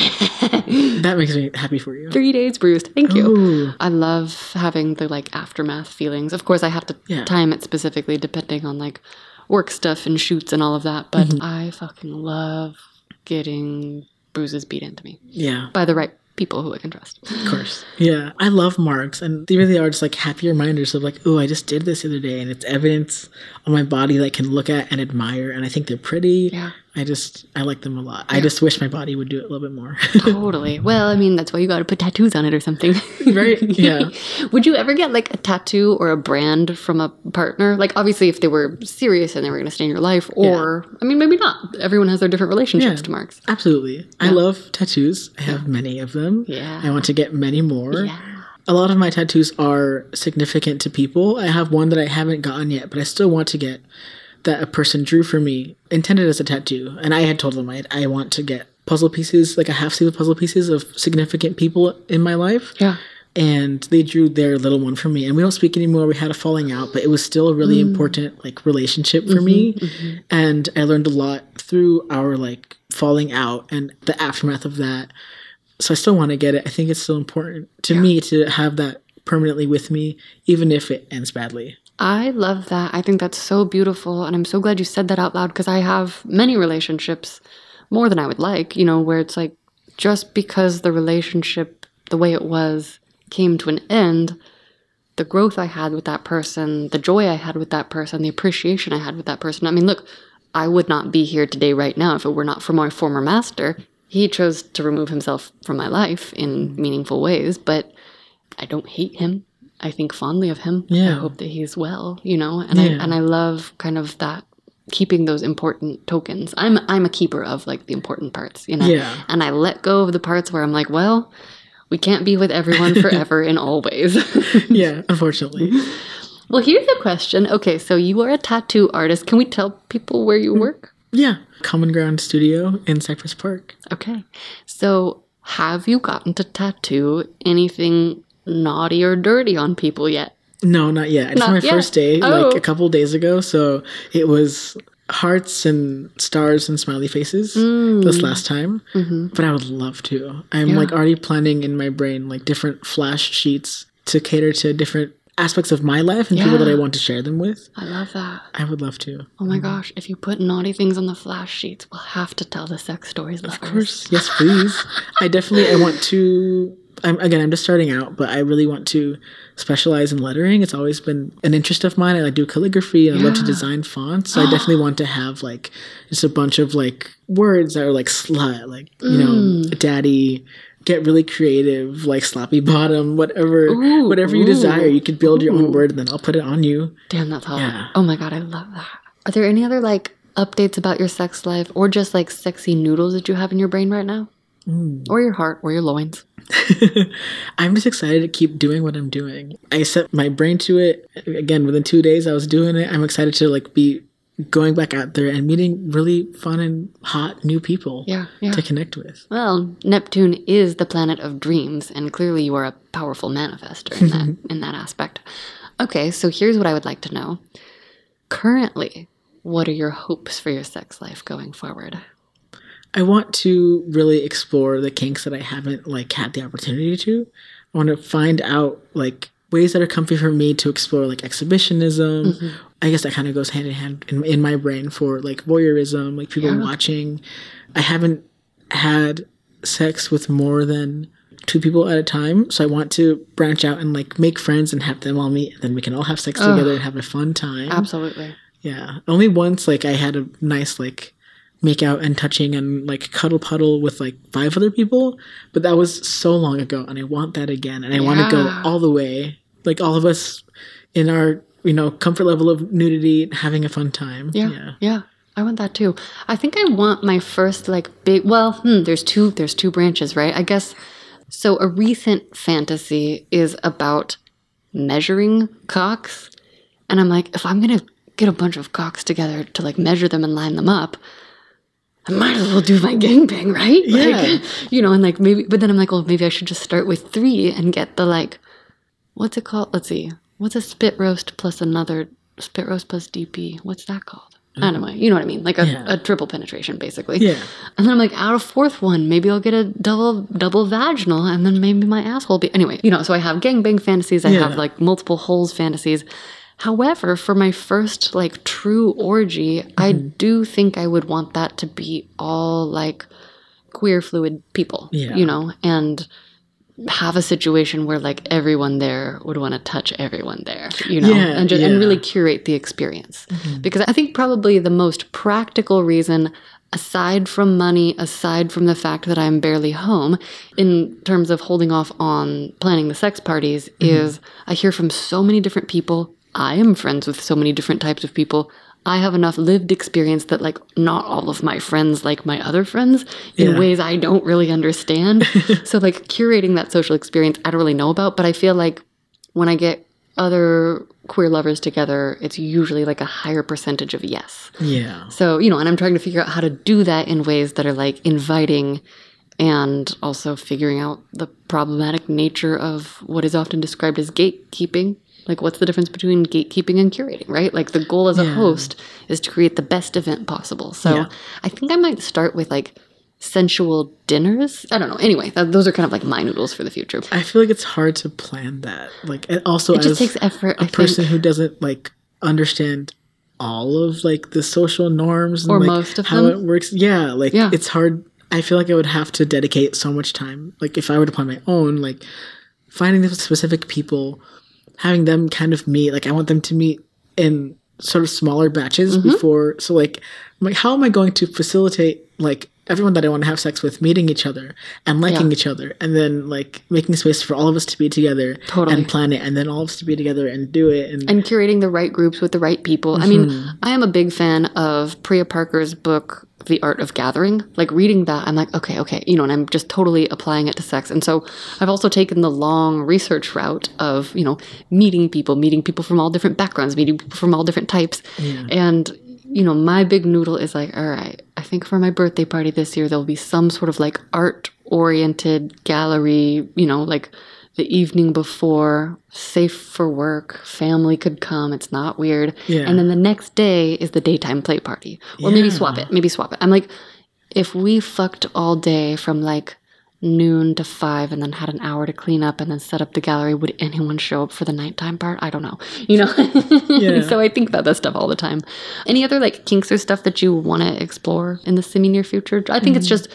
that makes me happy for you. Three days bruised. Thank you. Ooh. I love having the like aftermath feelings. Of course, I have to Yeah. time it specifically depending on like work stuff and shoots and all of that. But Mm-hmm. I fucking love getting bruises beat into me Yeah. by the right people who I can trust. Of course. Yeah. I love marks and they really are just like happy reminders of like, oh, I just did this the other day and it's evidence on my body that I can look at and admire and I think they're pretty. Yeah. I just I like them a lot. I just wish my body would do it a little bit more. totally. [laughs] Well, I mean, that's why you got to put tattoos on it or something. [laughs] right? Yeah. [laughs] Would you ever get like a tattoo or a brand from a partner? Like, obviously, if they were serious and they were going to stay in your life, or, I mean, maybe not. Everyone has their different relationships Yeah. to marks. Absolutely. I love tattoos. I have many of them. Yeah. I want to get many more. Yeah. A lot of my tattoos are significant to people. I have one that I haven't gotten yet, but I still want to get that a person drew for me, intended as a tattoo. And I had told them I, I want to get puzzle pieces, like a half sleeve of puzzle pieces of significant people in my life. Yeah. And they drew their little one for me. And we don't speak anymore. We had a falling out, but it was still a really mm. important like relationship for mm-hmm, me. Mm-hmm. And I learned a lot through our like falling out and the aftermath of that so I still want to get it. I think it's still important to me to have that permanently with me, even if it ends badly. I love that. I think that's so beautiful. And I'm so glad you said that out loud because I have many relationships, more than I would like, you know, where it's like just because the relationship, the way it was, came to an end, the growth I had with that person, the joy I had with that person, the appreciation I had with that person. I mean, look, I would not be here today right now if it were not for my former master. He chose to remove himself from my life in meaningful ways, but I don't hate him. I think fondly of him. Yeah. I hope that he's well, you know, and Yeah. I and I love kind of that keeping those important tokens. I'm I'm a keeper of like the important parts, you know. Yeah. And I let go of the parts where I'm like, well, we can't be with everyone forever in all ways. Yeah, unfortunately. well, here's a question. Okay, so you are a tattoo artist. Can we tell people where you mm. work? Yeah. Common Ground Studio in Cypress Park. Okay. So, have you gotten to tattoo anything naughty or dirty on people yet? No, not yet. It's Not my yet. first day, Oh. like a couple days ago. So it was hearts and stars and smiley faces mm. this last time. Mm-hmm. But I would love to. I'm like already planning in my brain like different flash sheets to cater to different aspects of my life and people that I want to share them with. I love that. I would love to. Oh my mm-hmm. gosh, if you put naughty things on the flash sheets, we'll have to tell the X Stories lovers. Of course, yes, please. [laughs] I definitely I want to. I'm again. I'm just starting out, but I really want to specialize in lettering. It's always been an interest of mine. I do calligraphy and I love to design fonts. So I definitely want to have like just a bunch of like words that are like slut, like you know, Mm. daddy. Get really creative, like sloppy bottom, whatever, Ooh, whatever you ooh, desire. You could build your ooh. own word, and then I'll put it on you. Damn, that's hot. Yeah. Oh my god, I love that. Are there any other like updates about your sex life or just like sexy noodles that you have in your brain right now? Mm. Or your heart or your loins? [laughs] I'm just excited to keep doing what I'm doing. I set my brain to it. Again, within two days, I was doing it. I'm excited to like be going back out there and meeting really fun and hot new people Yeah, yeah. to connect with. Well, Neptune is the planet of dreams, and clearly you are a powerful manifester in that [laughs] in that aspect. Okay, so here's what I would like to know. Currently, what are your hopes for your sex life going forward? I want to really explore the kinks that I haven't like had the opportunity to. I want to find out like ways that are comfy for me to explore like exhibitionism. Mm-hmm. I guess that kind of goes hand in hand in, in my brain for like voyeurism, like people Yeah. watching. I haven't had sex with more than two people at a time, so I want to branch out and like make friends and have them all meet, and then we can all have sex together and have a fun time. Absolutely. Yeah. Only once like I had a nice like make out and touching and like cuddle puddle with like five other people, but that was so long ago and I want that again and I want to go all the way. Like all of us in our, you know, comfort level of nudity having a fun time. Yeah, Yeah. yeah. I want that too. I think I want my first like big. Well, hmm, there's two. There's two branches, right? I guess. So a recent fantasy is about measuring cocks, and I'm like, if I'm gonna get a bunch of cocks together to like measure them and line them up, I might as well do my gangbang, right? Yeah. Like, [laughs] you know, and like maybe, but then I'm like, well, maybe I should just start with three and get the like, what's it called? Let's see, what's a spit roast plus another spit roast plus DP? What's that called? Anyway, you know what I mean, like a, Yeah. a triple penetration, basically. Yeah. And then I'm like, out of fourth one, maybe I'll get a double double vaginal, and then maybe my asshole be anyway. You know, so I have gangbang fantasies. I Yeah. have like multiple holes fantasies. However, for my first like true orgy, I Mm-hmm. do think I would want that to be all like queer fluid people. Yeah. You know, and have a situation where like everyone there would want to touch everyone there, you know, Yeah, and, just, and really curate the experience. Mm-hmm. Because I think probably the most practical reason, aside from money, aside from the fact that I'm barely home, in terms of holding off on planning the sex parties, Mm-hmm. is I hear from so many different people. I am friends with so many different types of people. I have enough lived experience that, like, not all of my friends like my other friends in Yeah. ways I don't really understand. [laughs] so, like, curating that social experience, I don't really know about, but I feel like when I get other queer lovers together, it's usually like a higher percentage of yes. Yeah. So, you know, and I'm trying to figure out how to do that in ways that are like inviting and also figuring out the problematic nature of what is often described as gatekeeping. Like, what's the difference between gatekeeping and curating, right? Like, the goal as a Yeah. host is to create the best event possible. So, Yeah. I think I might start with like sensual dinners. I don't know. Anyway, th- those are kind of like my noodles for the future. I feel like it's hard to plan that. Like, and also It just takes effort. I a person think. who doesn't like understand all of like the social norms and Or like, most of how them. it works. Yeah, like Yeah. it's hard. I feel like I would have to dedicate so much time. Like if I were to plan my own, like finding the specific people, having them kind of meet. Like I want them to meet in sort of smaller batches Mm-hmm. before. So like, I'm like how am I going to facilitate like everyone that I want to have sex with meeting each other and liking Yeah. each other, and then like making space for all of us to be together Totally. and plan it, and then all of us to be together and do it. And, and curating the right groups with the right people. I Mm-hmm. mean, I am a big fan of Priya Parker's book, The Art of Gathering. Like reading that, I'm like, okay, okay, you know, and I'm just totally applying it to sex. And so I've also taken the long research route of, you know, meeting people, meeting people from all different backgrounds, meeting people from all different types. And, you know, my big noodle is like, all right, I think for my birthday party this year, there'll be some sort of like art oriented gallery, you know, like the evening before, safe for work, family could come, it's not weird. Yeah. And then the next day is the daytime play party. Or maybe swap it, maybe swap it. I'm like, if we fucked all day from like noon to five and then had an hour to clean up and then set up the gallery, would anyone show up for the nighttime part? I don't know. You know? Yeah. [laughs] so I think about that stuff all the time. Any other like kinks or stuff that you want to explore in the semi near future? I think it's Mm-hmm. just,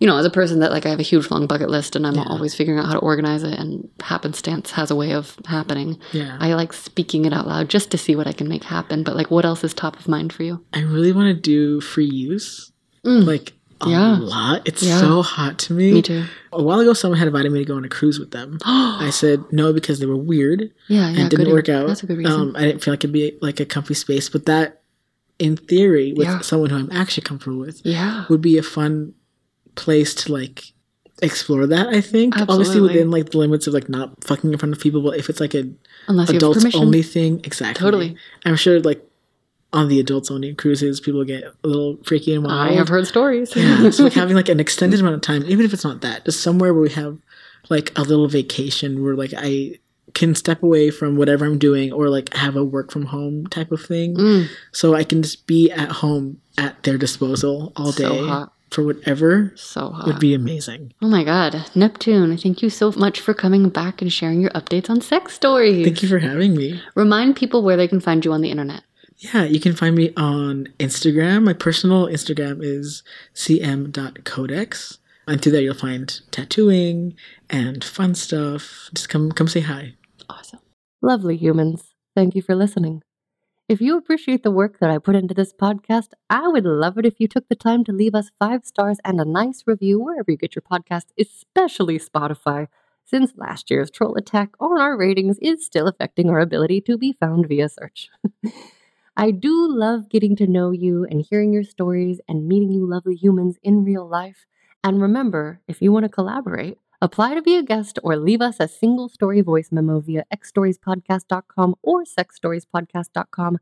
you know, as a person that like I have a huge long bucket list and I'm always figuring out how to organize it and happenstance has a way of happening. Yeah. I like speaking it out loud just to see what I can make happen. But like what else is top of mind for you? I really want to do free use, Mm. like a Yeah. lot. It's Yeah. so hot to me. Me too. A while ago, someone had invited me to go on a cruise with them. [gasps] I said no because they were weird Yeah, yeah. and it didn't work out. That's a good reason. Um, I didn't feel like it'd be like a comfy space, but that, in theory, with Yeah. someone who I'm actually comfortable with, yeah. would be a fun place to like explore that. I think Absolutely. obviously within like the limits of like not fucking in front of people, but if it's like a Unless adults only thing, exactly. Totally. I'm sure like on the adults only cruises, people get a little freaky and wild. I have heard stories. Yeah, [laughs] so like having like an extended amount of time, even if it's not that, just somewhere where we have like a little vacation where like I can step away from whatever I'm doing or like have a work from home type of thing. Mm. So I can just be at home at their disposal all day So hot. for whatever so hot. would be amazing. Oh my God. Neptune, thank you so much for coming back and sharing your updates on X Stories. Thank you for having me. Remind people where they can find you on the internet. Yeah, you can find me on Instagram. My personal Instagram is cm.codex. And through there you'll find tattooing and fun stuff. Just come come say hi. Awesome. Lovely humans, thank you for listening. If you appreciate the work that I put into this podcast, I would love it if you took the time to leave us five stars and a nice review wherever you get your podcast, especially Spotify, since last year's troll attack on our ratings is still affecting our ability to be found via search. [laughs] I do love getting to know you and hearing your stories and meeting you lovely humans in real life. And remember, if you want to collaborate, apply to be a guest or leave us a single story voice memo via xstoriespodcast.com or sexstoriespodcast.com.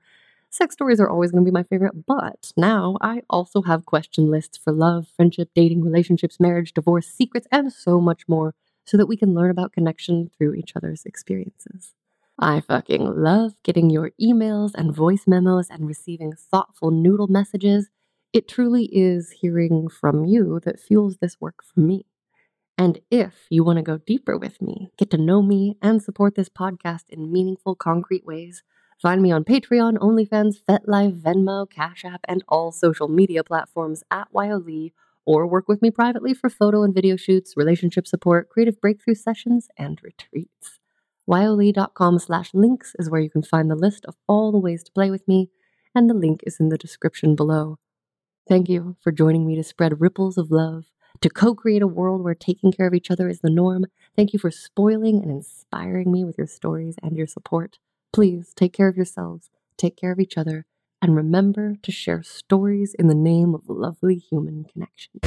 Sex stories are always going to be my favorite, but now I also have question lists for love, friendship, dating, relationships, marriage, divorce, secrets, and so much more so that we can learn about connection through each other's experiences. I fucking love getting your emails and voice memos and receiving thoughtful noodle messages. It truly is hearing from you that fuels this work for me. And if you want to go deeper with me, get to know me, and support this podcast in meaningful, concrete ways, find me on Patreon, OnlyFans, FetLife, Venmo, Cash App, and all social media platforms at Lee or work with me privately for photo and video shoots, relationship support, creative breakthrough sessions, and retreats. wyohlee.com slash links is where you can find the list of all the ways to play with me, and the link is in the description below. Thank you for joining me to spread ripples of love, to co create a world where taking care of each other is the norm. Thank you for spoiling and inspiring me with your stories and your support. Please take care of yourselves, take care of each other, and remember to share stories in the name of lovely human connection.